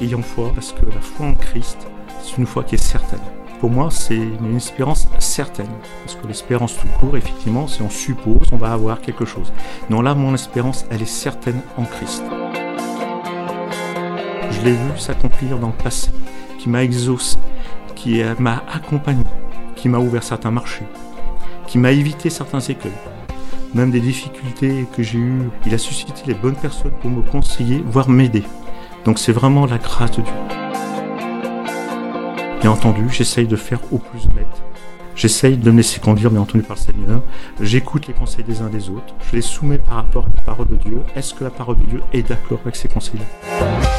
ayant foi parce que la foi en Christ, c'est une foi qui est certaine. Pour moi, c'est une espérance certaine. Parce que l'espérance tout court, effectivement, si on suppose, on va avoir quelque chose. Non, là, mon espérance, elle est certaine en Christ. Je l'ai vu s'accomplir dans le passé, qui m'a exaucé, qui m'a accompagné, qui m'a ouvert certains marchés, qui m'a évité certains écueils. Même des difficultés que j'ai eues, il a suscité les bonnes personnes pour me conseiller, voire m'aider. Donc c'est vraiment la grâce de Dieu. Bien entendu, j'essaye de faire au plus honnête. J'essaye de me laisser conduire, bien entendu, par le Seigneur. J'écoute les conseils des uns des autres. Je les soumets par rapport à la parole de Dieu. Est-ce que la parole de Dieu est d'accord avec ces conseils-là?